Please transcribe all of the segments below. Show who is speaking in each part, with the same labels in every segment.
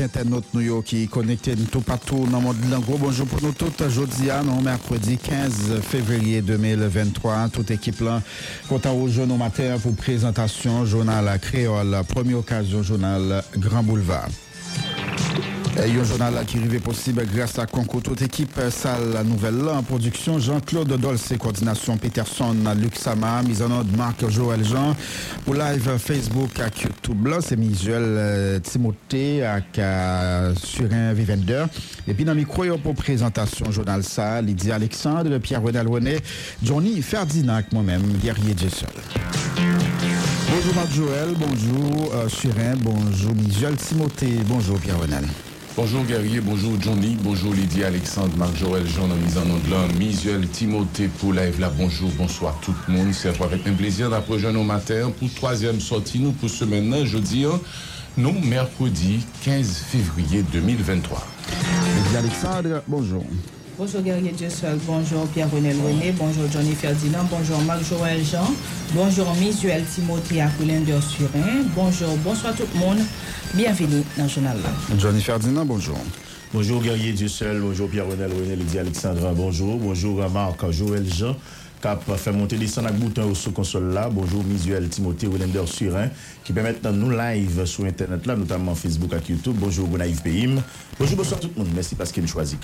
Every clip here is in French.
Speaker 1: Auditeur ak internaute nou yo ki konekte tout patou nan mod lan gros bonjour pour nous toutes. Jodi a non mercredi 15 février 2023 toute équipe lan kontan au matin pour présentation journal créole première occasion journal Grand Boulevard Un journal qui arrivé possible grâce à concours toute équipe salle nouvelle en production Jean-Claude Dolce, coordination Peterson, Luc Sama, mise en ordre Marc Joël Jean pour live Facebook à YouTube c'est visuel euh, Timothée euh, Surin Vivender et puis dans micro pour présentation journal ça Lydie Alexandre, Pierre-Renal René, Johnny Ferdinand moi-même, guerrier Dieu. Bonjour Marc Joël, bonjour euh, Surin, bonjour Misuel Timothée, bonjour Pierre-Renal.
Speaker 2: Bonjour Guerrier, bonjour Johnny, bonjour Lydie Alexandre, Marc-Joël Jean, mise en onde Misuel Timothée pour live bonjour, bonsoir tout le monde. C'est avec un plaisir d'approcher nos matins pour troisième sortie, nous pour semaine, jeudi, nous, mercredi 15 février 2023.
Speaker 1: Lydie Alexandre, bonjour.
Speaker 3: Bonjour Guerrier Dieu seul, bonjour Pierre-Renel René, bonjour Johnny Ferdinand, bonjour Marc-Joël Jean, bonjour Misuel Timothée Apoulin Surin, bonjour, bonsoir tout le monde, bienvenue dans le journal là.
Speaker 1: Johnny Ferdinand, bonjour.
Speaker 4: Bonjour Guerrier Dieu seul, bonjour Pierre-Renel René, Lydie Alexandre, bonjour, bonjour Marc Joël Jean, cap fait monter les sons avec bouton sous console là. Bonjour Misuel Timothée Willender Surin qui permettent nous live sur internet là, notamment Facebook et YouTube. Bonjour Gonaïve Payim. Bonjour, bonsoir tout le monde. Merci parce qu'il choisit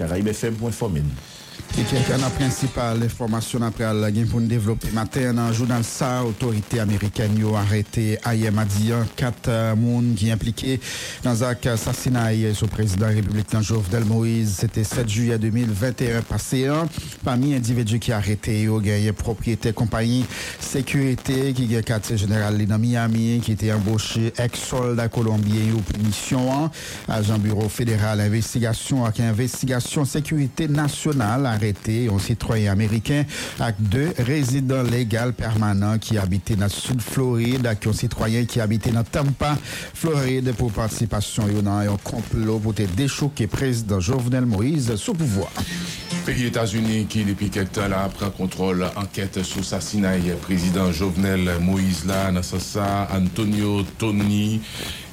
Speaker 4: pour informer nous.
Speaker 1: Qui est la principale information après la game pour développer matin dans le journal ça, autorité américaine a arrêté hier mardi quatre personnes qui impliqués dans un assassinat sur le président républicain Jovenel Moïse. C'était 7 juillet 2021 passé. Parmi les individus qui arrêté, il y a propriété compagnie sécurité qui est quartier général dans Miami qui était embauché ex-soldat colombien ou punition. Agent bureau fédéral investigation avec investigation sécurité nationale arrêté un citoyen américain avec deux résidents légaux permanents qui habitaient dans le sud Floride, avec un citoyen qui habitait dans Tampa, Floride, pour participation dans un complot pour déchoquer président Jovenel Moïse sous pouvoir.
Speaker 2: Pays États-Unis qui, depuis quelques temps, là, prend contrôle enquête sur l'assassinat président Jovenel Moïse là, Antonio Tony.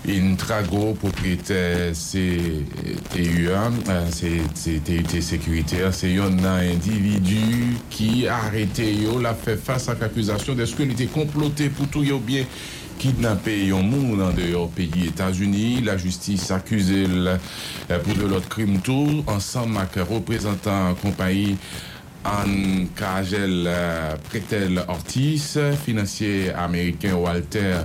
Speaker 2: Intrago, propriétaire CTU1, c'est sécuritaire, c'est un individu qui a arrêté, yo, l'a fait face à l'accusation d'est-ce qu'il était comploté pour tout bien kidnapper un monde dans le pays États-Unis. La justice accuse pour de l'autre crime tout, ensemble avec représentant compagnie Anne Kagel Pretel Ortiz, financier américain Walter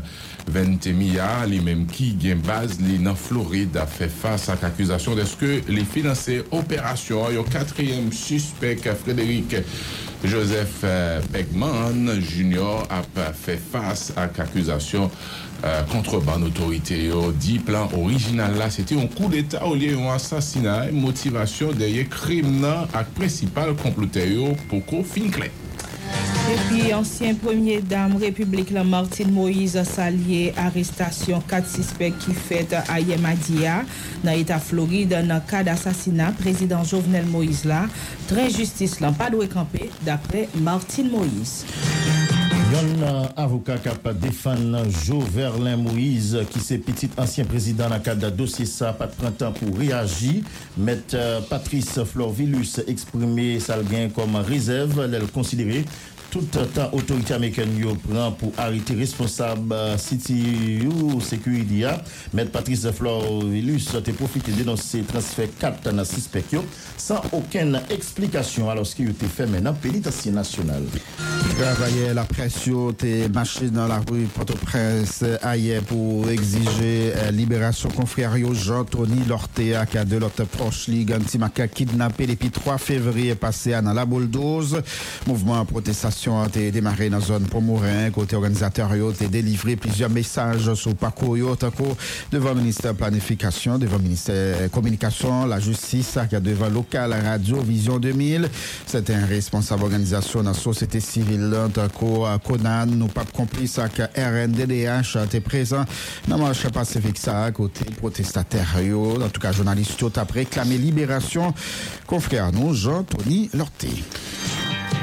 Speaker 2: 20 milyar li menm ki gen baz li nan Florida fe fasa ak akuzasyon deske li finanse operasyon yo katryem suspek Frédéric Joseph eh, Pegman Jr. ap fe fasa ak akuzasyon euh, kontreban otorite yo di plan orijinal la sete yon kou d'eta ou liye yon asasina motivasyon deye krim nan ak presipal komplote yo poko
Speaker 3: fin klen puis, ancien premier dame République, la Martine Moïse Salier, arrestation 4 suspects qui fait à Yemadia, dans l'État Floride, dans le cas d'assassinat, président Jovenel Moïse là, très justice là, pas de camper, d'après Martine Moïse.
Speaker 4: Un avocat qui défendre Joverlin Moïse, qui c'est petit ancien président dans cadre dossier ça, pas de printemps pour réagir. Maître Patrice Florvilus exprimé ça comme réserve, elle considéré tout temps autorité américaine yo prend pour arrêter responsable City ou Security Maître Patrice Florvilus a profité de dénoncer transfert 4 dans 6 sans aucune explication alors qu'il était fait maintenant pénitentiaire national.
Speaker 1: Travailler la pression des machines dans la rue Port-au-Prince ailleurs pour exiger libération confrère Jean-Tony Lortea qui a de l'autre proche ligue anti kidnappé depuis 3 février passé dans la bulldoze. Mouvement protestation a démarré dans la zone Pomorin. Côté organisateur, il a délivré plusieurs messages sur le parcours devant le ministère de Planification, devant le ministère de Communication, la justice, devant local Radio Vision 2000. C'était un responsable organisation dans la société civile, à Conan, nous pas complices avec RNDDH, était présent dans marche pacifique, ça, côté protestataire, en tout cas, journaliste, a réclamé libération. Confrère nous, Jean-Tony Lorté.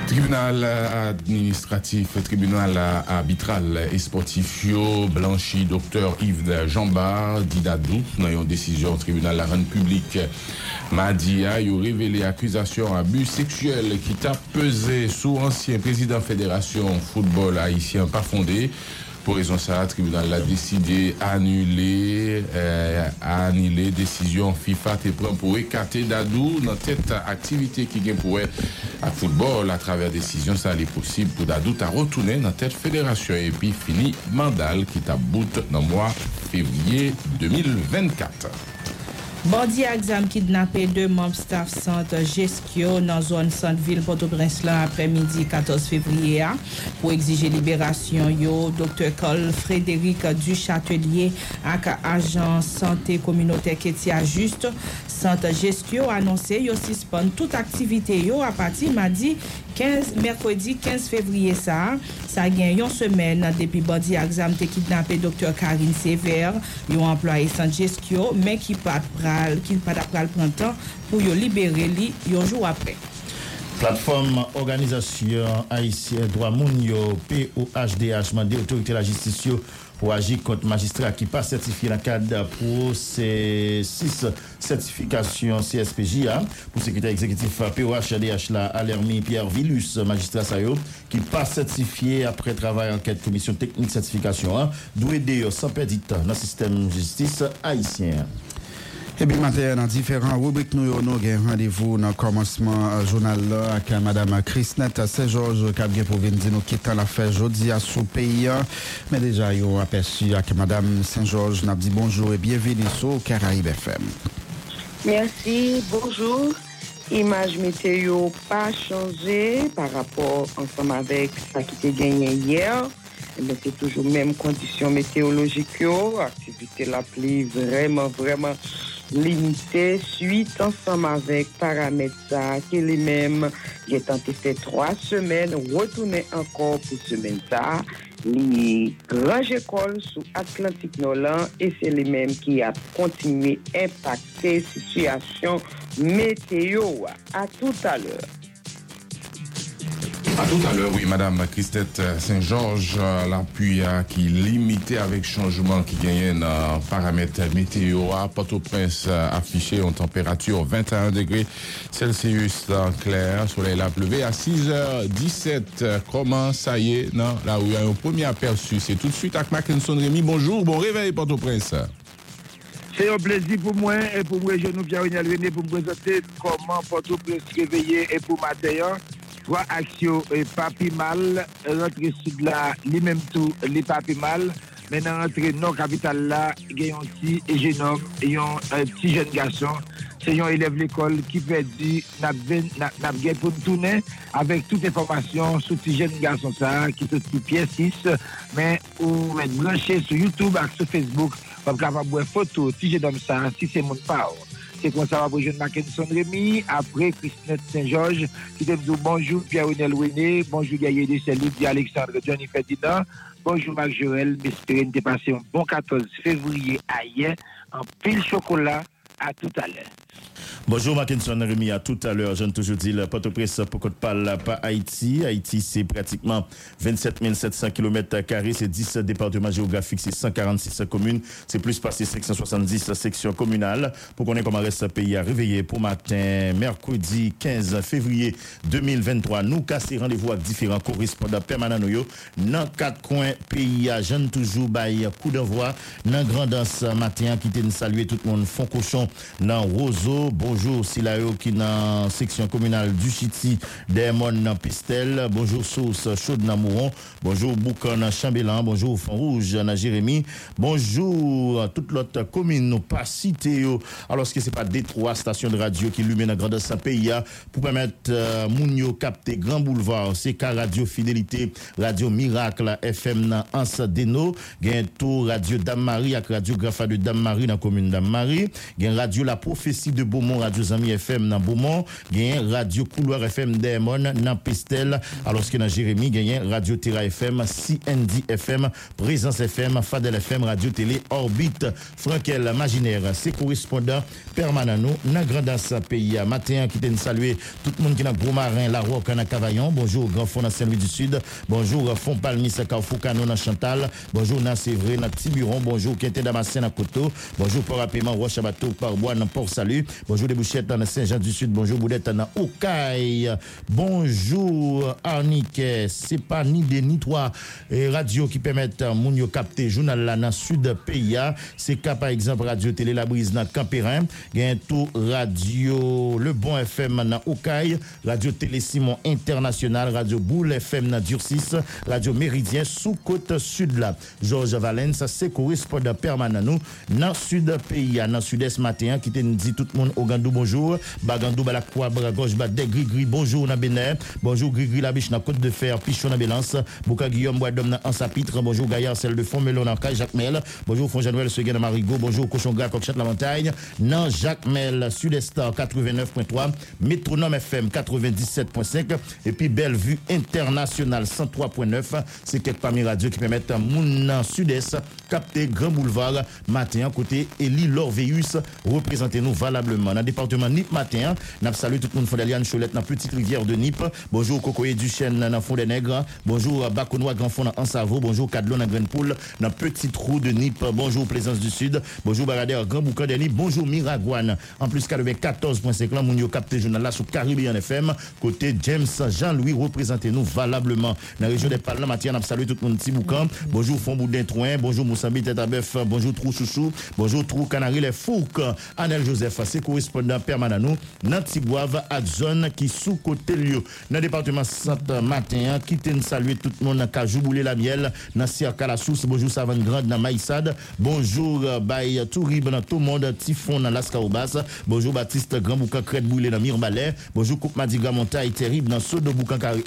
Speaker 2: Tribunal administratif, tribunal arbitral et sportif, blanchi docteur Yves Jambard, Didadou, dans une décision tribunal la rente publique. Madia, a révélé accusation abus sexuel qui t'a pesé sous ancien président fédération football haïtien pas fondé. Pour raison ça, le tribunal a décidé annuler euh, annuler décision FIFA pour écarter Dadou dans cette activité qui vient pour à football à travers décision ça est possible pour Dadou à retourner dans cette fédération et puis fini Mandal qui taboute dans le mois février 2024.
Speaker 3: Bandi a exam kidnapè de mob staff sant Jeskyo nan zon sant vil Port-au-Prince-Lan apre midi 14 fevriye a. Po exige liberasyon yo, Dr. Col Frédéric Duchatelier ak ajan sante kominote Ketia Juste. Sant Jeskyo anonsè yo sispan tout aktivite yo apati madi 15, merkwedi 15 fevriye sa, sa gen yon semen nan depi bandi aksam te kidnapè Dr. Karine Sever, yon employe San Jeskyo, men ki pat pral, ki pat pral prantan pou yo libere li yon jou apre.
Speaker 4: Platforme Organizasyon Haitien Droit Moun yo POHDH mande otorite la jistis yo pou aji kont magistra ki pa sertifi la kad pou se 6 sertifikasyon CSPJA pou sekretè exekutif POHDH la Alermi Pierre Vilus magistra sayo ki pa sertifi apre travay anket komisyon teknik sertifikasyon dwe deyo san pedit nan sistem justice haisyen.
Speaker 1: Et puis, matin, dans différents rubriques, nous avons rendez-vous dans le commencement du journal avec Mme Christnette Saint-Georges qui a pour venir nous quitter l'affaire jeudi à ce pays. Mais déjà, il y aperçu avec Mme Saint-Georges. Nous dit bonjour et bienvenue sur Caraïbes FM.
Speaker 5: Merci, bonjour. Image météo pas changé par rapport ensemble avec ça qui était gagné hier. Mais c'est toujours même conditions météorologiques. Activité la pluie vraiment, vraiment limitée. Suite ensemble avec paramètres ça, qui est les mêmes. J'ai tenté fait trois semaines, retourner encore pour semaine ça. Les grandes écoles sous Atlantique Nolan et c'est les mêmes qui a continué à impacter situation météo. À tout à l'heure.
Speaker 2: À tout à l'heure, oui, Madame Christette Saint-Georges, euh, l'appui euh, qui limité avec changement qui gagne dans paramètres météo à Port-au-Prince euh, affiché en température 21 degrés Celsius en clair, soleil la pleuvé à 6h17. Comment ça y est, non, là où il y a un premier aperçu, c'est tout de suite avec Mackinson Rémy. Bonjour, bon réveil Port-au-Prince.
Speaker 6: C'est un plaisir pour moi et pour moi, je nous René pour me présenter comment Port-au-Prince réveiller et pour matin. Trois actions et pas plus mal, rentrer sud là, lui-même tout, les pas plus mal. Maintenant, rentrer non capital là, il y a un petit jeune homme, un petit jeune garçon. C'est un élève de l'école qui fait dit, n'a pour tourner avec toute information sur ce jeune garçon ça, qui se dit pièce 6, mais ou être branché sur YouTube et sur Facebook, pour capable voir photo, si jeune homme ça, si c'est mon part. C'est comme ça, pour jeune Mackinson Rémy, après Christine Saint-Georges, qui te dit bonjour Pierre-Renel René, bonjour Gaïe de Salut, Alexandre Johnny Ferdinand, bonjour Marc Joël, m'espérez de passer un bon 14 février hier, en pile chocolat, à tout à l'heure.
Speaker 4: Bonjour Mackinson Rémi, à tout à l'heure. Je ne toujours dit le porte-presse pour qu'on parle pas Haïti? Haïti, c'est pratiquement 27 700 km, c'est 10 départements géographiques, c'est 146 communes, c'est plus passé 570 sections communales. Pour qu'on ait comment reste ce pays à réveiller pour matin, mercredi 15 février 2023. Nous casser rendez-vous avec différents correspondants permanents dans quatre coins pays à jeune toujours bail coup d'envoi dans grandance matin qui te saluer tout le monde fond cochon dans Bonjour Silayo qui dans section communale du Chiti, Demon dans Pistel. Bonjour Sauce Chaude dans. Bonjour Boucan dans Chambellan. Bonjour Fond Rouge dans Jérémy. Bonjour à toute l'autre commune, nous pas cité. Alors, ce que c'est pas des trois stations de radio qui illuminent la grande pays pour permettre euh, Mounio capter Grand Boulevard, c'est Radio Fidélité, Radio Miracle, FM dans Ansa Deno, tout Radio Dame Marie avec Radio Grafa de Dame Marie dans la commune Dame Marie, Radio La Prophétie de Beaumont, Radio Zami FM dans Beaumont, Radio Couloir FM Démon dans Pistel, alors que dans Jérémy, Radio Terra FM, CND FM, Présence FM, Fadel FM, Radio Télé, Orbite, Frankel Maginaire, c'est correspondant permanent nous, dans Grandance pays. Matin, qui t'aime saluer tout le monde qui est dans Gros Marin, La Roque, dans Cavaillon. Bonjour, Grand Fond dans Saint-Louis du Sud. Bonjour, Fond Palmis, Carrefour Cano dans Chantal. Bonjour, dans Sévré, dans Tiburon. Bonjour, Quintet Damascène dans Coteau. Bonjour, Port Apément, Roche Abateau, Parbois, dans Port Salut. Bonjour, les Bouchettes dans Saint-Jean du Sud. Bonjour, Boudette dans Okaï. Bonjour, Arnique. C'est pas ni des ni trois radios qui permettent Mounio capter journal là dans Sud pays. C'est cas, par exemple, Radio Télé La Brise dans Campérin. Tout Radio Le Bon FM dans Okaï. Radio Télé Simon International. Radio Boule FM dans Durcis. Radio Méridien sous côte sud là. Georges Valence, c'est correspondant permanent nous dans Sud pays, dans Sud-Est matin qui te dit tout le monde au Gandou bonjour. Bagandou Balakwa, Bragos, Badé, Grigri, bonjour na Bénin. Bonjour Grigri Labiche na Côte de Fer, Pichon na Bélance. Bouka Guillaume Boisdom na Ansapitre. Bonjour Gaillard, celle de Fond Melon na Jacques Mel. Bonjour Fond Januel Seguin Marigot. Bonjour Cochon Gras, Coquechat la Montagne. Nan Jacques Mel, Sud-Est 89.3. Métronome FM 97.5. Et puis Bellevue International 103.9. C'est quelques parmi radio qui permettent à Moun Sud-Est capter Grand Boulevard matin côté Elie Lorveus représentez-nous valablement. Dans le département Nip matin n'a salué tout le monde Fondeliane Cholette dans petite rivière de Nip bonjour Cocoé Duchesne dans Fond des Nègres. Bonjour Baconois Grand Fond dans Ansavo. Bonjour Cadlon dans Grande Poule dans petite roue de Nip bonjour Plaisance du Sud. Bonjour Barader Grand Boucan de Nip bonjour Miragouane. En plus 94.5 là Mounio capté journal là sur Caribbean FM côté James Jean-Louis représentez-nous valablement. Dans la région des Palmes matière n'a salué tout le monde Tiboucan bonjour Fond Boudin bonjour Bonjour Trou Chouchou, bonjour Trou Canary, les Fouk, Anel Joseph, c'est correspondant permanent nous, Nanti Boave, à zone qui sous côté lieu. Dans le département Saint-Matin, qui t'en saluer tout le monde, Kajou Boulé la miel, Cirque la bonjour Savane Grande, dans Maïsade, bonjour Baye Tourib, dans tout le monde, Typhon, dans Lascaobas, bonjour Baptiste Grand Boucan Crête Boulé, dans Mirbalet, bonjour Coupe Madiga terrible, dans Sodo Boucan Carré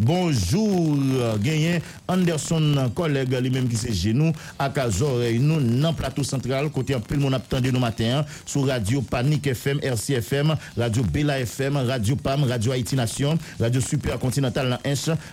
Speaker 4: bonjour Gagné Anderson, collègue lui-même qui c'est chez nous, à Cazoreille, nous, dans plateau central, côté un peu le monde attendait nos matins, sur Radio Panique FM, RCFM, Radio Bella FM, Radio PAM, Radio Haïti Nation, Radio Super Continental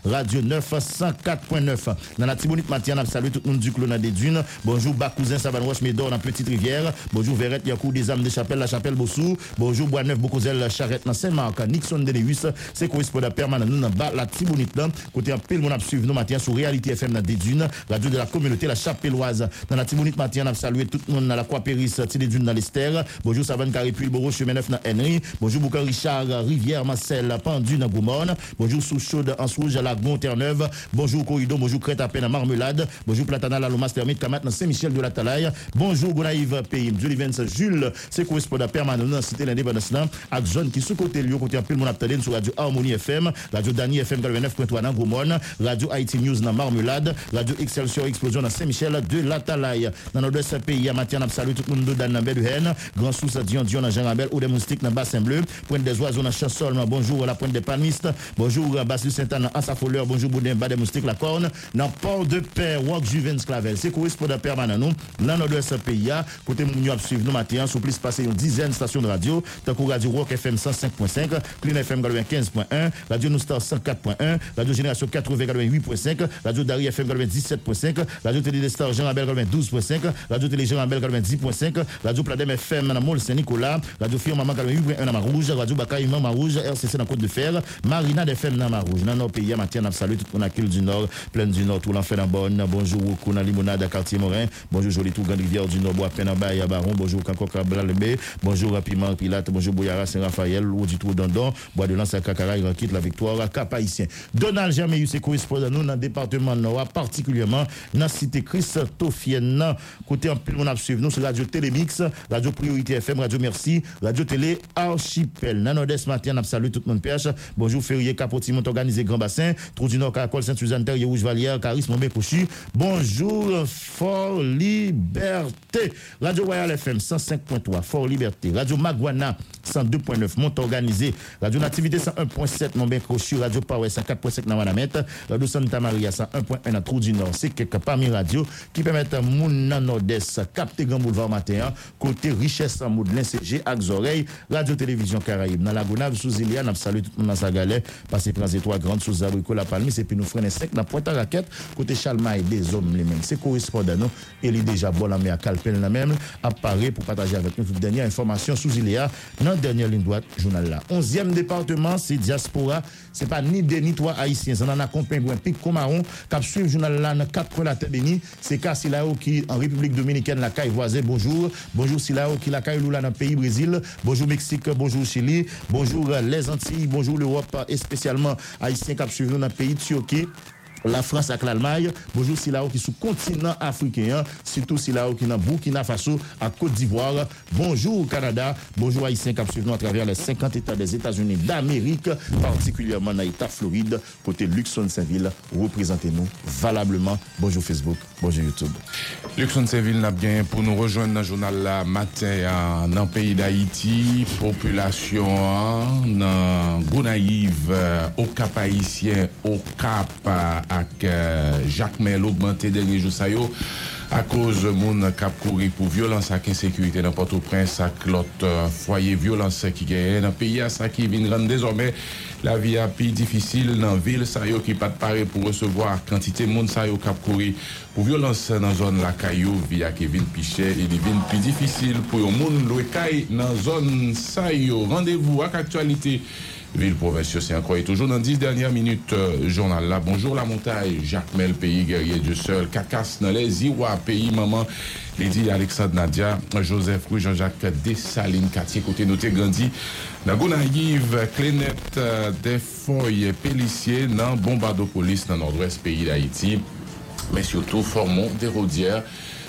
Speaker 4: Radio 904.9. Dans la Tibonite matin, on salue tout monde du clone des dunes. Bonjour, Bakousin, Savan Roche, Médor, dans Petite Rivière. Bonjour, Verrette, Yakou, des âmes de Chapelle, la Chapelle Bossou. Bonjour, Bois-Neuf, Bocozel, Charrette, dans Saint-Marc, Nixon, Deléus. C'est correspondant permanent, nous, dans la Tibonite, côté un peu le monde a suivi nos matins sur Réalité FM dans des dunes, radio de la communauté, la Dans la Tibonite matin, on a salué tout le monde dans la Croix Péris, des dunes dans l'Esther. Bonjour, Savane Caripul, Boro, Chemin Neuf dans Henry. Bonjour, Boucan Richard, Rivière, Marcel, Pendu dans Goumone. Bonjour, Sous-Chaude, Anse-Rouge, Lagon, Terre-Neuve. Bonjour, Corridor, bonjour, Crête à peine à Marmelade. Bonjour, Platana, la Lomas, Termite, Kamat, dans Saint-Michel de la Talaye. Bonjour, Gonaïve, Pays, Julie Vence, Jules, c'est correspondant permanent dans cité l'indépendance. Avec zone qui sous côté lieu, côté un peu mon appelé sur Radio Harmonie FM, Radio Dani FM 89.3 dans Goumone, Radio Haïti News dans Marmelade, Radio Excelsior Explosion dans Saint-Michel de la Talaye. Dans notre pays, à matin, on tout le monde dans Haine, Grand Sous, Dion, Dion, dans Jean-Rabel, ou des moustiques dans Bassin Bleu, Pointe des Oiseaux dans Chassol, bonjour, la Pointe des Panistes, bonjour, Bassus Saint-Anne, Assafoleur, bonjour, Boudin, Bas des moustiques, la Corne, dans Port de Paix, Wok Juvens Clavel. C'est correspondant permanent nous, dans notre pays, côté Mounio à suivre nous matin, sous plus passer une dizaine de stations de radio, que Radio Rock FM 105.5, Clean FM 95.1, Radio Noustar 104.1, Radio Génération 80 88.5, Radio Dari FM 97.5, Radio Télé Star Jean Abel 92.5, Radio Télé Jean Abel 90.5, Radio Pladem FM dans Mol Saint-Nicolas, Radio Firme Maman 88.1 dans Radio Bakaï dans Marouge, RCC dans Côte de Fer, Marina FM dans Marouge. Dans nos pays, on tout du Nord, plein du Nord, tout l'enfer dans Bonne, bonjour, Kouna Limonade à Quartier Morin, bonjour, Joli tout, Grande du Nord, Bois Peine en à Baron, bonjour, Kanko Cabral-Bé, bonjour, Rapiment Pilate, bonjour, Bouyara Saint-Raphaël, Auditou Dandon, Bois de Lance à Kakara, quitte la victoire, Cap Haïtien. Donald Germain, c'est correspondant nous dans le département Nord, particulièrement dans la cité Christophienne, côté en plus, on a suivi nous sur Radio Télémix, Radio Priorité FM, Radio Merci, Radio Télé Archipel. Dans Nord-Est matin, on tout le monde perche. Bonjour, Ferrier, Capotimont, organisé Grand Bassin, Trou du Nord, Caracol, Saint-Suzanne, Terre, Rouge, Valière, Couchu. Bonjour, Fort Liberté. Radio Royal FM 105.3, Fort Liberté. Radio Maguana 102.9, Monte organisé. Radio Nativité 101.7, Mombé, Couchu. Radio Power 104.5, Nawanamet. Radio Santa Maria 101.1, dans Trou du Nord. C'est quelques parmi radio qui permettent à mon Nord-Est capter Grand Boulevard matin, côté richesse en mode l'NCG, Radio Télévision Caraïbe. Dans la Gonave, sous Ilia, nous saluons tout le monde dans sa galère, passer prendre étoiles grandes sous Zabrico, la Palme, et puis nous freinons 5 dans Pointe à Raquette, côté Chalmaï, des hommes les mêmes. C'est correspondant nous, et il est déjà bon la mer Calpel la même, apparaît pour partager avec nous toute dernière information sous Ilia, dans dernière ligne droite, journal là. Onzième département, c'est diaspora, c'est pas ni des ni toi haïtiens, ça en a compagnie un pic comaron, cap suivre journal là, dans quatre coins la tête c'est Cassilao qui, en République Dominicaine, la caille voisine, bonjour, bonjour Silao qui la caille là dans le pays Brésil, bonjour Mexique, bonjour Chili, bonjour les Antilles, bonjour l'Europe et spécialement Haïtiens qui dans le pays Turquie. La France avec l'Allemagne. Bonjour Silao qui est sous continent africain, surtout Silao qui est dans Burkina Faso, à Côte d'Ivoire. Bonjour Canada, bonjour Haïtiens qui à travers les 50 États des États-Unis d'Amérique, particulièrement dans l'État Floride, côté Luxon Saint-Ville. Représentez-nous valablement. Bonjour Facebook, Bonjour YouTube.
Speaker 2: Luxon Seville n'a bien pour nous rejoindre dans le journal la matin dans le pays d'Haïti, population dans Gonaïve, euh, au Cap haïtien, au Cap euh, avec euh, Jacques Mel augmenté dernier jour à cause moun cap courir pour violence ak insécurité dans Port-au-Prince ak l'autre foyer violence qui gagne dans pays à ça qui vient rendre désormais la vie à plus difficile dans ville. Ça qui pas de paré pour recevoir quantité moun ça cap courir pour violence dans zone la caillou via Kevin Pichet. Il devient plus difficile pour moun loué dans zone ça rendez-vous avec actualité ville provinciale. C'est et toujours dans 10 dernières minutes, euh, journal là. Bonjour la montagne, Jacques Mel, pays guerrier du seul, Cacas dans les Iwa, pays maman, Lydie Alexandre Nadia, Joseph Rue, Jean-Jacques Dessalines, quartier côté noté grandi, la Gonaïve, Clénette, euh, des feuilles, Pélissier, dans Bombardopolis, dans nord-ouest pays d'Haïti. mais surtout formons des rodières.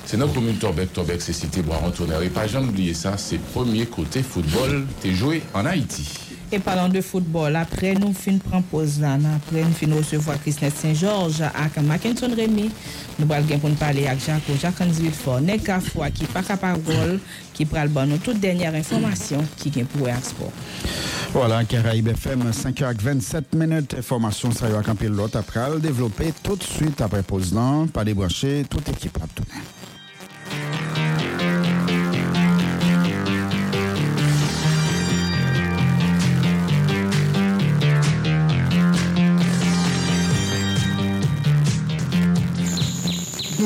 Speaker 2: C'est notre commune Torbec, Torbec, c'est cité Bois-Rentonner. Et pas jamais oublier ça, c'est premier côté football, t'es joué en Haïti.
Speaker 3: Et parlant de football, après nous fin prend pause là, après nous fin recevoir Christine Saint-Georges avec Mackinson Rémy, nous allons parler avec Jacques, Jacques Anzville Fort, Neka Foua qui pas capable qui pral bon nous toute dernière information qui vient pour Export.
Speaker 1: Voilà, Caraïbe FM, 5h27 minutes. Information, ça y va camper l'autre après, le développer tout de suite après pause là, pas débrancher, toute équipe à tourner.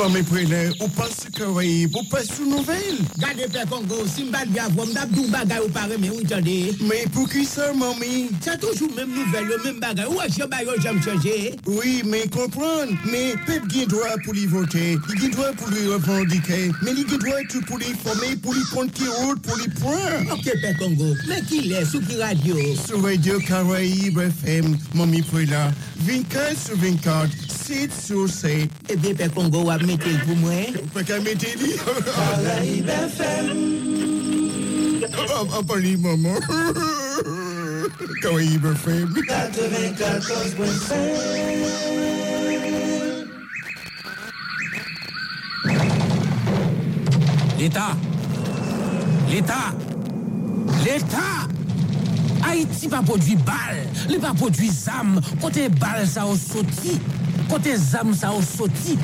Speaker 7: Mame prene, ou panse ke wey, ou panse sou nouvel?
Speaker 8: Gade pe Kongo, simbad biavwom, dabdou bagay ou pare me ou jade.
Speaker 7: Me pou ki sa, mami?
Speaker 8: Sa toujou mem nouvel, yo mem bagay, ou asye bayo jam chanje?
Speaker 7: Oui, me kompran, me pep gen doa pou li vote, li gen doa pou li revandike, me li gen doa tou pou li fome, pou li ponte route, pou li pran.
Speaker 8: Ok pe Kongo, me ki le, sou ki radio?
Speaker 7: Sou radio Karaib FM, mami prene, 24 sur 24, 7 sur 7.
Speaker 8: Ebe eh pe Kongo wap. Metel pou mwen.
Speaker 7: Pas qu'à mettre dit.
Speaker 8: Caraïbe FM.
Speaker 7: Pas lui, maman. Caraïbe FM.
Speaker 8: 94.5.
Speaker 9: L'État. L'État. L'État. Haïti pas produit balle, il pas produit zam. Côté balle ça au sorti, côté zam ça au sorti.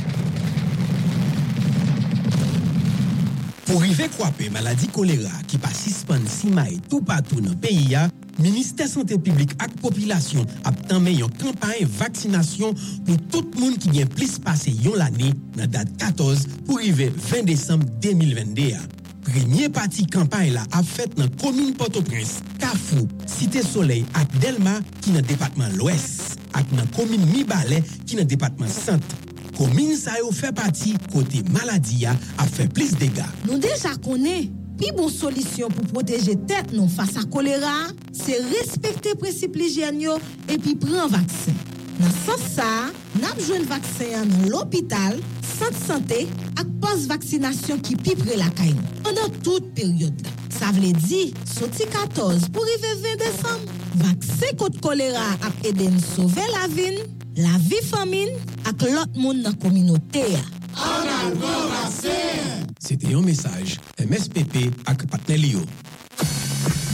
Speaker 10: Pou rive kwape maladi kolera ki pa sispan simay e tou patou nan peyi ya, Ministè Santé Publique ak Popilasyon ap tanme yon kampanye vaksinasyon pou tout moun ki gen plis pase yon lane nan dat 14 pou rive 20 Desembe 2022 ya. Premye pati kampanye la ap fèt nan komine Port-au-Prince, Kafou, Site Soleil ak Delma ki nan Depatman l'Ouest ak nan komine Mibale ki nan Depatman Sante. komine sa yo fè pati kote maladi ya ap fè plis dega.
Speaker 11: Nou deja konè, pi bon solisyon pou proteje tet nou fasa kolera, se respekte preciple jen yo epi pren vaksin. Nan san sa, nap jwen vaksin an nan l'opital, san de sante ak pos vaksinasyon ki pi pre lakay nou. Pendan tout peryode la. Sa vle di, soti 14 pou rive 20 Desem, vaksin kote kolera ap eden sove la vin, la vi famin ak lot moun nan kominote ya.
Speaker 10: An algo vase! Sete yon mesaj, MSPP ak Patnelio.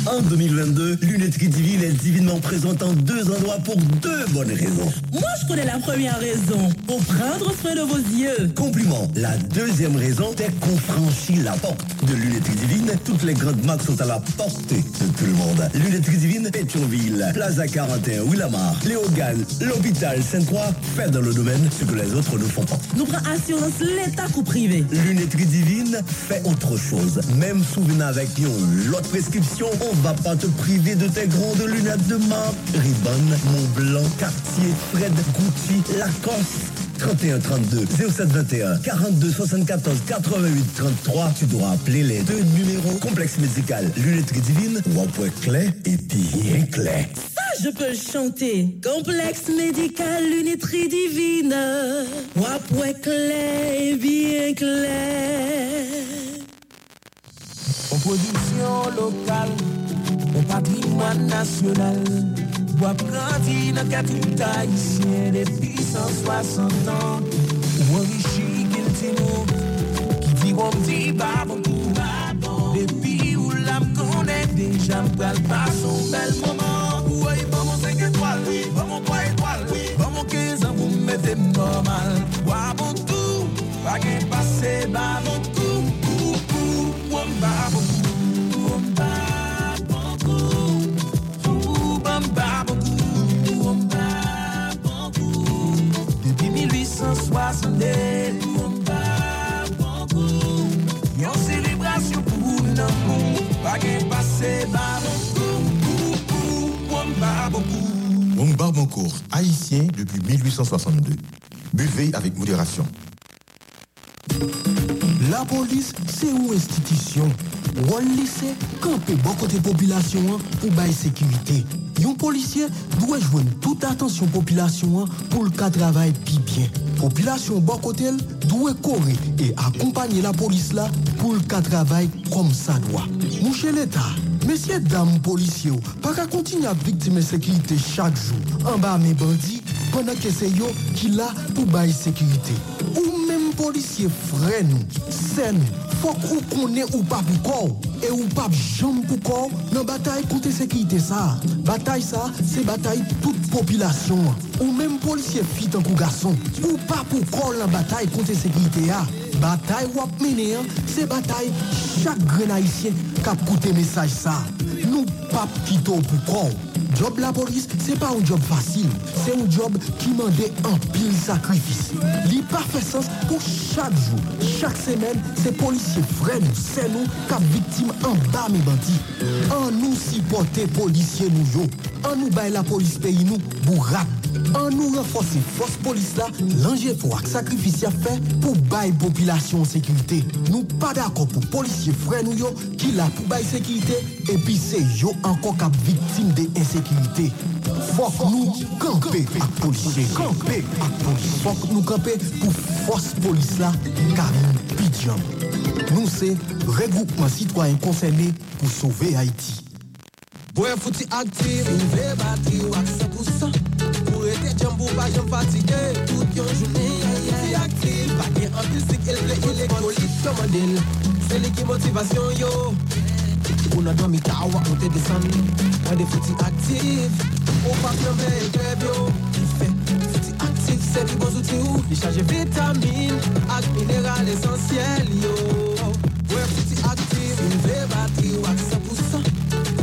Speaker 12: En 2022, Lunetterie Divine est divinement présente en deux endroits pour deux bonnes raisons.
Speaker 13: Moi, je connais la première raison. Pour prendre soin de vos yeux.
Speaker 12: Compliment. La deuxième raison, c'est qu'on franchit la porte de Lunetterie Divine. Toutes les grandes marques sont à la portée de tout le monde. Lunetterie Divine, Pétionville, Plaza 41, Willamar, Léogane, l'hôpital Sainte-Croix, fait dans le domaine ce que les autres ne font pas.
Speaker 13: Nous prenons assurance l'État ou privé.
Speaker 12: Lunetterie Divine fait autre chose. Même souvenir avec nous, l'autre prescription, on va pas te priver de tes grandes lunettes de marque. Ribbon, Montblanc, Cartier, Fred, Gucci, Lacoste. 31 32 07 21 42 74 88 33 tu dois appeler les deux numéros complexe médical lunetterie divine point clé et rien clé
Speaker 13: Ça, je peux chanter. Complexe médical, lunetterie divine. Wapoué clair, bien clair.
Speaker 9: On produksyon lokal, on patrimoine nasyonal Wap grandi nan katrita isyen depi 160 an Ou anrichi gen te nou, ki di wam di babon kou bon bon. Depi ou lam konen deja mpral pa son bel moman Ou ay bon mon 5 etwal, bon mon 3 etwal, bon mon 15 an pou mette normal. Wap an tou, pa gen pase babon kou
Speaker 14: Wong Barbancourt, haïtien depuis 1862. Buvez avec modération.
Speaker 15: La polis se ou institisyon. Wol lise, kampe bon kote popilasyon an pou baye sekimite. Yon polisye dwe jwen tout atensyon popilasyon an pou lka travay pi bien. Popilasyon bon kote l dwe kore e akompanye la polis la pou lka travay kom sa dwa. Mouche l'Etat, mesye dam polisye ou, para kontinye ap viktime sekimite chak jou. An ba me bandi, pandan ke se yo ki la pou bayi sekurite. Ou menm polisye fre nou, sen, fok ou konen ou pa pou kou, e ou pa jom pou kou, nan batay koute sekurite sa. Batay sa, se batay tout popilasyon. Ou menm polisye fit an kou gason, ou pa pou kou nan batay koute sekurite ya. Batay wap mene an, se batay chak grenayisyen kap koute mesaj sa. Nou pap kito pou kou. Job la polis se pa ou job fasil, se ou job ki mande an pil sakrifis. Li pa fesans pou chak jou, chak semen, se polisye fre nou, se nou, kap viktim an ba me banti. An nou sipote polisye nou yo, an nou bay la polis peyi nou, bou rak. An nou renforsi fos polis la, lanje fwo ak sakrifisya fe pou bay popilasyon sekirite. Nou pa dako pou polisye fre nou yo ki la pou bay sekirite epi se yo anko kap viktim de ensekirite. Fok nou kampe ak polisye. Kampe ak polisye. Fok nou kampe pou fos polis la karin pidyon. Nou se regroupman sitwayen konsenme pou sove Haiti.
Speaker 16: Boye fouti aktive, nou vle bati wak sa pou sa. pou pa jom fatike Tout yon jounen, si aktif Pa gen antisik, el ple elektrolit Komandil, se li ki motivasyon yo. Ou nan domi ta ou akote desan An de foti aktif Ou pa plombe el greb yo Foti aktif, se li bon zouti ou Li chaje vitamine. Ak mineral esensyel yo. Ou foti aktif, si nou ve batri ou ak 100%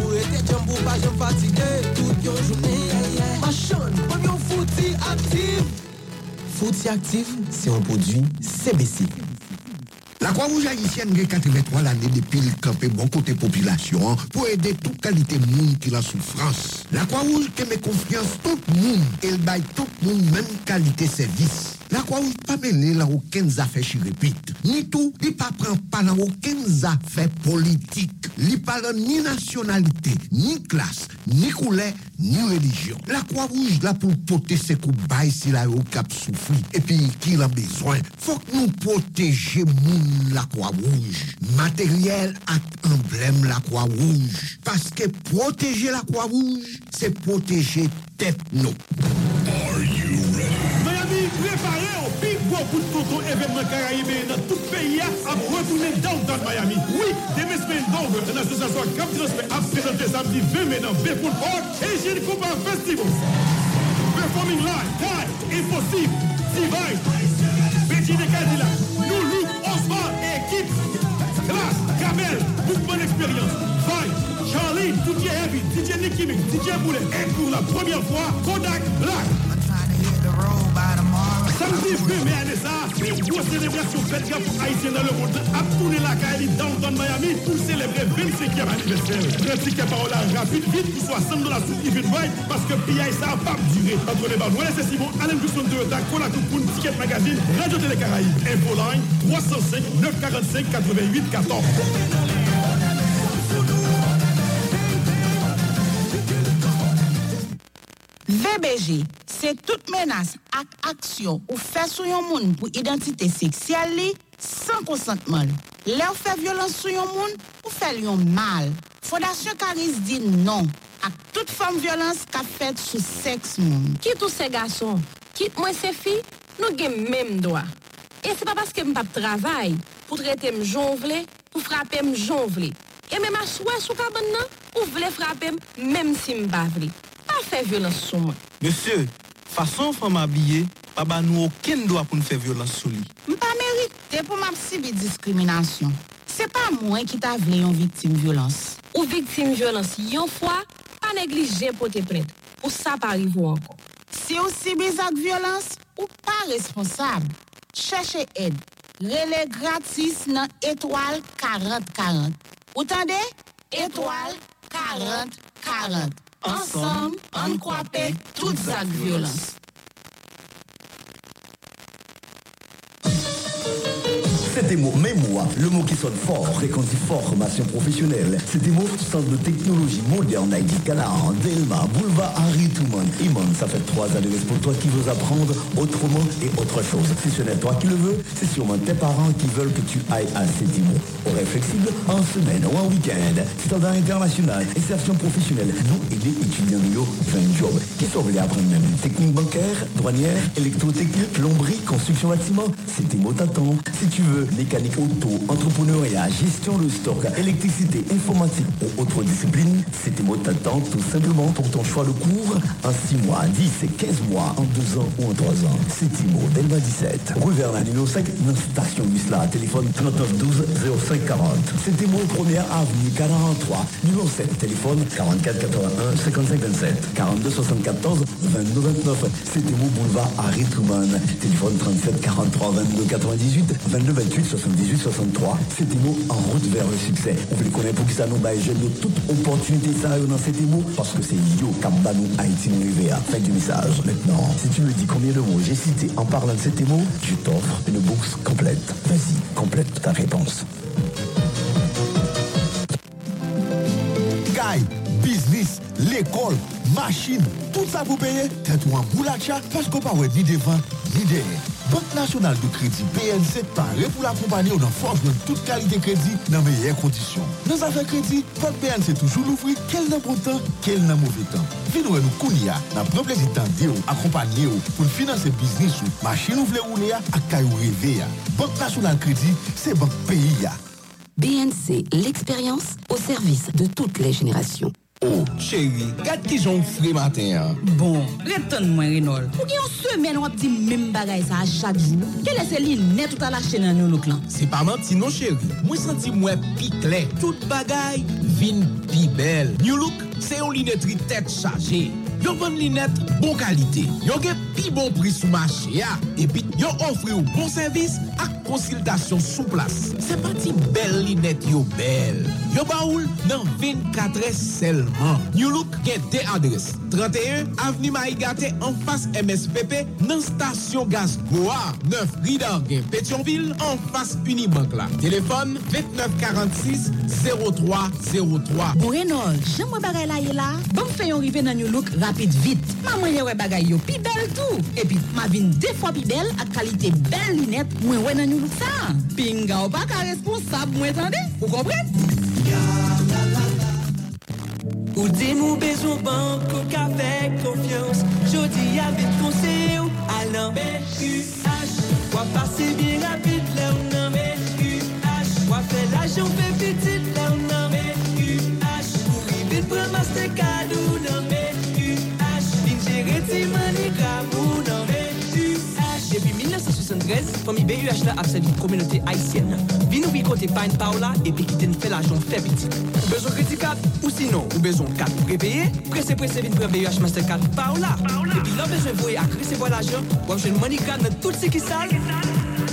Speaker 16: Ou ete jom pou pa jom fatike Tout yon jounen, machan Active. Fouti Active, c'est un produit CBC.
Speaker 7: La Croix-Rouge haïtienne gagne 83 l'année depuis le campé bon côté population pour aider toute qualité monde qui la souffrance. La Croix-Rouge qui met confiance tout le monde et elle baille tout le monde même qualité service. La kwa ou pa mene lan ouken zafè chirepit. Ni tou, li pa pren pa lan ouken zafè politik. Li pa lan ni nasyonalite, ni klas, ni koule, ni religyon. La kwa ouj la pou pote se kou bay si la yo kap soufri. Epi ki la bezwen, fok nou poteje moun la kwa ouj. Materyel ak emblem la kwa ouj. Paske poteje la kwa ouj,
Speaker 17: se poteje tet nou. gros coup de tonton événement Caraïbes dans tout le pays a retourné downtown Miami. Oui, demain semaine une l'association Cap Transfer, a présenté samedi 20 mai dans Bayport Park et Gilles Cooper Festival. Performing Live, Time, Impossible, Divine, Betty de Cadillac, New Look, Osman et équipe. Clash, Kamel, Bookman Experience, Vibe, Charlie, DJ Heavy, DJ Nicky Mix, DJ Boulet et pour la première fois, Kodak Black. Samedi 2 mai année ça, une célébration fête pour Haïtiens dans le monde. A tourné la Cali downtown Miami pour célébrer 25e anniversaire. Le ticket parole rapide, vite pour 60 dollars sous Eventbrite parce que PI ça va pas durer. Entre les balles, voilà c'est Simon, Alain Gusson de Rota, Cola Coupoune, Ticket Magazine, Radio Télé Caraïbes, Infoline 305 945 88 14.
Speaker 18: VBG, se tout menas ak aksyon ou fè sou yon moun pou identite seksyal li, san konsantman. Le ou fè violans sou yon moun, ou fè yon mal. Fondasyon Karis di non ak tout fòm violans ka fèt sou seks moun.
Speaker 19: Kit ou se gason, kit mwen se fi, nou gen menm doa. E se pa paske m pap travay pou trete m jonvle, pou frape m jonvle. E menm aswe sou kaban nan, ou vle frape m menm si m bavle. Pa fè violans sou mwen.
Speaker 20: Monsieur, fason fòm abye, pa ba nou oken do apoun fè violans sou li.
Speaker 18: M pa merite pou m ap sibi diskriminasyon. Se pa mwen ki ta vle yon viktim violans.
Speaker 19: Ou viktim violans yon fwa, pa neglije pou te pred. Ou sa pa rivou ankon.
Speaker 18: Se ou sibi zak violans, ou pa responsab. Cheche ed. Rele gratis nan etoal 40-40. Ou tande? Etoal 40-40. Ensemble, on kwape tout zak violans.
Speaker 12: C'était mot mémoire, le mot qui sonne fort, fréquentif formation professionnelle. C'était mot centre de technologie moderne, ID Canard, Delma, Boulevard Harry Touman. Iman, ça fait trois années pour toi qui veux apprendre autrement et autre chose. Si ce n'est toi qui le veux, c'est sûrement tes parents qui veulent que tu ailles à Cétimo. Horaire flexible, en semaine ou en week-end. Standard international, insertion professionnelle. Nous et les étudiants de 20 job. Qui sont venus apprendre même technique bancaire, douanière, électrotechnique, plomberie, construction bâtiment. Cétimo t'attend. Si tu veux, mécanique auto, entrepreneuriat, gestion de stock, électricité, informatique ou autres disciplines, Cétimo t'attend tout simplement pour ton choix de cours en 6 mois, 10 et 15 mois, en 2 ans ou en 3 ans. Cétimo, Delma 17, rue numéro 5, dans station Wisla, téléphone 39 12 05 40. Cétimo, première avenue 43, numéro 7, téléphone 44 81 55 27, 42 74 22 29. Cétimo, boulevard Harry Truman, téléphone 37 43 22 98 22 28 78 63. Cétimo, en route vers le succès. On veut connaître pour que ça nous baille jeune de toute opportunité ça dans Cétimo, parce que c'est Yo Kambanou Haïti Nouvéa. Fin du message. Maintenant, si tu me dis combien de mots j'ai cité en parlant de ces mots, je t'offre une bourse complète. Vas-y, complète ta réponse.
Speaker 15: Guy, business, l'école, machine, tout ça pour payer. Ou un boulacha, parce qu'on pas ni devant, ni derrière. Banque nationale de crédit BNC paré pour l'accompagner dans forme toute qualité crédit dans meilleures conditions. Dans affaires crédit, Banque BNC toujours l'ouvrir quel n'a bon temps, quel n'a mauvais temps. Vino nous kounia, n'a pas plaisir accompagner pour financer business ou machine ou vle rouler à caillou rêver. Banque nationale crédit, c'est banque pays.
Speaker 21: BNC, l'expérience au service de toutes les générations.
Speaker 9: Oh, chéri, gade ki joun fri maten ya.
Speaker 11: Bon, reton mwen, Renol. Ou gen yon semen wap di mèm bagay sa a chak jou. Ke lese li net ou talache nan yon louk lan.
Speaker 9: Se pa manti non, chéri. Mwen senti mwen pi kle. Tout bagay vin pi bel. New look, se yon linetri tet chaje. Yo van linet bon kalite, yo gen pi bon pri sou mache ya, ah. epi yo ofri ou bon servis ak konsiltasyon sou plas. Se pati bel linet yo bel, yo ba oul nan 24 es selman. New Look gen de adres. 31, Aveni Maïgate an fas MSPP nan stasyon gaz Goa. 9, Ridangen, Petionville an fas Unibank la. Telefon 2946 0303.
Speaker 11: Borenol, jan mwen bagay la ye la, bom feyon rive nan yon look rapid vit. Ma mwen yewe bagay yo pi bel tou. Epi, ma vin defwa pi bel ak kalite bel linet mwen we nan yon look sa. Pinga ou pa ka responsab mwen tande, ou kompren?
Speaker 22: Ou di mou bezon bank ou ka fek konfians Jodi avit konse ou al nan BUH Wap pase bi rapide le ou nan BUH Wap fe l'ajon fe pitit le ou nan BUH Ou rive pre Mastercard ou nan BUH Vin jere ti mani grab ou nan
Speaker 16: 1973, fami BUH la ap servi komenote Haitien. Vi nou bi kote payn pa ou la, epi ki ten fe la jon febit. Ou bezon kredikat, ou sinon, ou bezon kat prepeye, prese prese vin pre BUH Mastercard pa ou la. Epi lò bezon voye ak resevo la jon, wap jen MoneyGram nan tout se ki sal.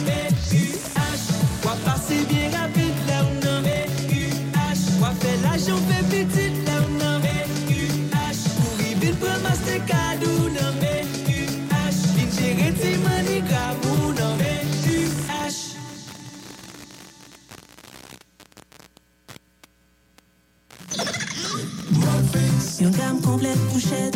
Speaker 22: BUH, wap pase bien rapide la ou nan. BUH, wap fe la jon fe petit la ou nan. BUH, pou ri vin pre Mastercard ou nan. BUH, vin jere ti
Speaker 19: man. Couchette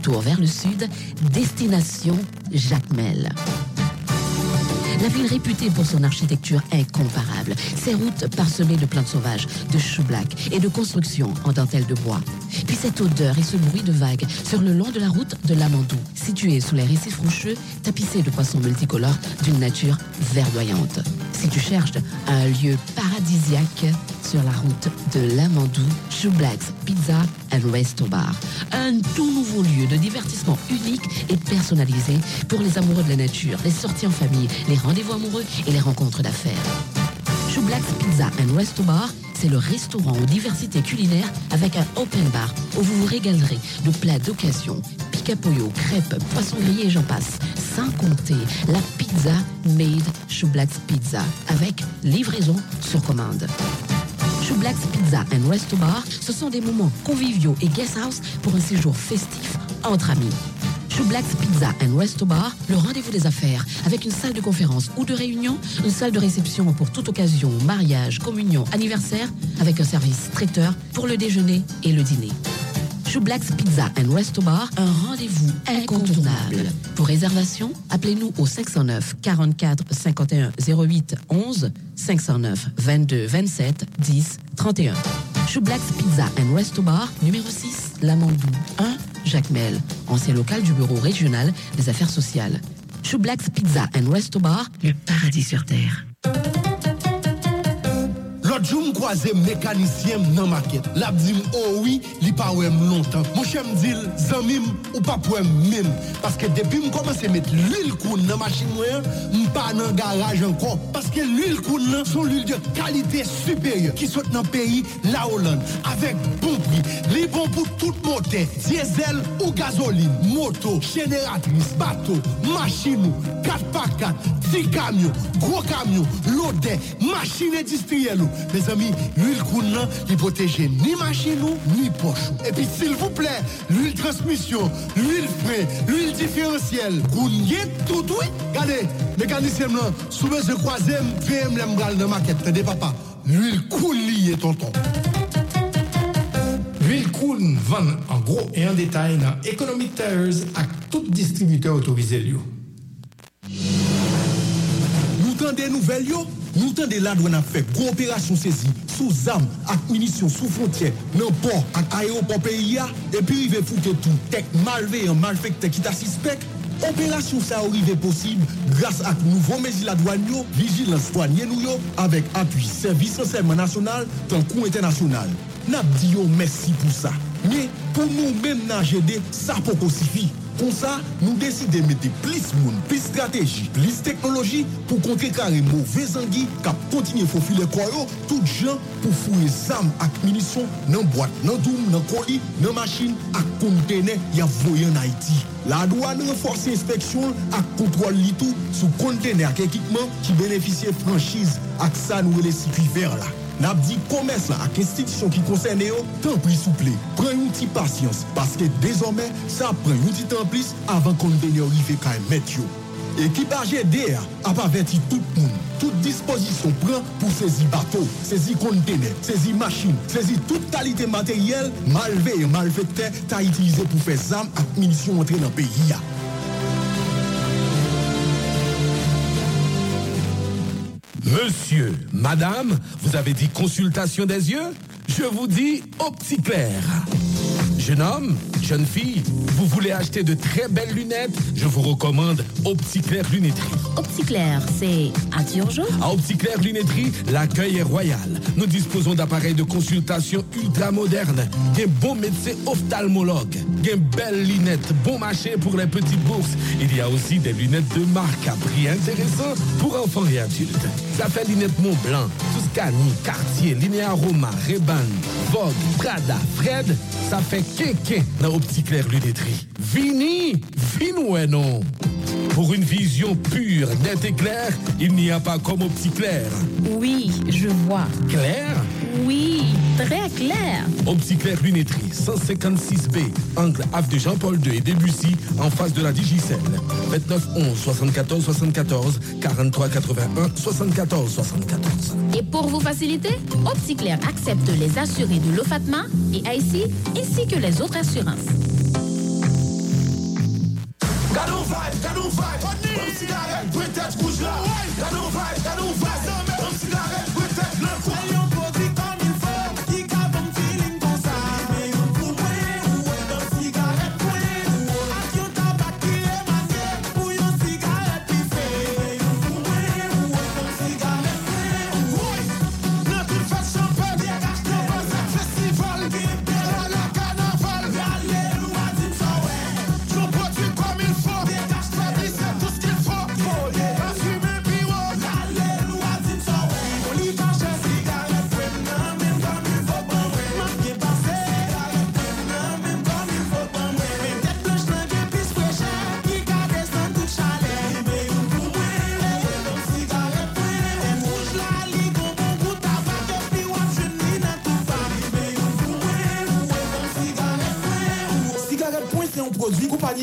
Speaker 21: fais un petit tour vers le sud, destination Jacmel. La ville réputée pour son architecture incomparable, ses routes parsemées de plantes sauvages, de choux black et de constructions en dentelle de bois. Puis cette odeur et ce bruit de vagues sur le long de la route de l'Amandou, située sous les récifs rocheux, tapissés de poissons multicolores d'une nature verdoyante. Si tu cherches un lieu paradisiaque sur la route de l'Amandou, Shoeblack's Pizza and Resto Bar. Un tout nouveau lieu de divertissement unique et personnalisé pour les amoureux de la nature, les sorties en famille, les rendez-vous amoureux et les rencontres d'affaires. Shoeblack's Pizza and Resto Bar, c'est le restaurant aux diversités culinaires avec un open bar où vous vous régalerez de plats d'occasion, pica-pollo, crêpes, poissons grillés et j'en passe. Sans compter la pizza made Shoeblack's Pizza avec livraison sur commande. Shoeblack's Pizza Resto Bar, ce sont des moments conviviaux et guest house pour un séjour festif entre amis. Shoeblack's Pizza and Resto Bar, le rendez-vous des affaires, avec une salle de conférence ou de réunion, une salle de réception pour toute occasion, mariage, communion, anniversaire, avec un service traiteur pour le déjeuner et le dîner. Shoeblack's Pizza and Resto Bar, un rendez-vous incontournable. Pour réservation, appelez-nous au 509 44 51 08 11 509 22 27 10 31. Shoeblack's Pizza and Resto Bar, numéro 6, Lamandou 1, Jacmel, ancien local du bureau régional des affaires sociales. Shoeblack's Pizza and Resto Bar, le paradis sur terre.
Speaker 15: L'autre jour, je mécanicien dans ma maquette. L'a dit, oh oui, il pas longtemps. Mon cher me dit, zamim, ou pas pour même. Parce que depuis que je commence à mettre l'huile dans la machine, je pas dans le garage encore. Parce que l'huile coune, sont l'huile de qualité supérieure qui sont dans le pays, la Hollande. Avec bon prix. Les bons pour tout moteur, diesel ou gasoline, moto, génératrice, bateau, machine, 4x4, petit camion, gros camion, loader, machine industrielle. Mes amis, l'huile coune, il protège ni machine ni poche. Et puis s'il vous plaît, l'huile transmission, l'huile frais, l'huile différentielle, coune tout oui. Regardez, mécanicien là, souvent je croise, VM l'embral dans ma quête, t'es papa. L'huile coule liée, tonton.
Speaker 23: L'huile Cool vend en gros et en détail dans Economic Tires à tout distributeur autorisé.
Speaker 15: Nous tendons des nouvelles, yo. Nou tan de la dwen ap fe gwo operasyon sezi sou zam ak munisyon sou fontye nan port ak aeroport peyi ya epi rive foute tou tek malve yon malfekte ki ta sispek Operasyon sa orive posib grase ak nouvo mezi la dwanyo, vigilans dwanyen nou yo avek apuy servis ansèman nasyonal tan kou internasyonal. Nap diyo mersi pou sa. Nye, pou nou men nan jede, sa poko sifi. Kon sa, nou deside mette plis moun, plis strategi, plis teknologi pou kontre kare mouve zangi kap kontinye fofile kwayo tout jan pou fouye zam ak minisyon nan boat, nan doum, nan koli, nan masjin ak kontene ya voyen Haiti. La douan renforse inspeksyon ak kontrol litou sou kontene ak ekipman ki benefisye franchise ak sa nou ele si priver la. nap di komes la ak institisyon ki konsen yo, tan pri souple, pren yon ti pasyans, paske dezorme, sa pren yon ti tan plis avan kon denyo rive ka emet yo. Ekipaje DEA ap aveti tout moun, tout disposisyon pran pou sezi bato, sezi kontene, sezi machin, sezi tout kalite materyel, malve e malvekte ta itilize pou fe zam ak minisyon entre nan peyi ya.
Speaker 24: Monsieur, madame, vous avez dit consultation des yeux? Je vous dis opticlair. Jeune homme, jeune fille, vous voulez acheter de très belles lunettes? Je vous recommande Opticlair Lunetterie.
Speaker 25: Opticlair, c'est à Turgeon
Speaker 24: À Opticlair Lunetterie, l'accueil est royal. Nous disposons d'appareils de consultation ultra modernes, d'un bon médecin ophtalmologue, d'un belles lunettes, bon marché pour les petites bourses. Il y a aussi des lunettes de marque à prix intéressant pour enfants et adultes. Ça fait lunettes Montblanc, Tuscany, Cartier, Linéa Roma, Ray-Ban, Vogue, Prada, Fred. Ça fait kéké dans Opticlair Lunetterie. Vini, vini non? Pour une vision pure, nette et claire, il n'y a pas comme Opticlair.
Speaker 25: Oui, je vois.
Speaker 24: Clair
Speaker 25: Oui, très clair.
Speaker 24: Opticlair Lunetterie, 156B, angle Ave de Jean-Paul II et Debussy, en face de la Digicel. 29 11 74 74 43 81 74 74.
Speaker 25: Et pour vous faciliter, Opticlair accepte les assurés de l'OFATMA et IC ainsi que les autres assurances.
Speaker 17: Canon vibe, canon vibe.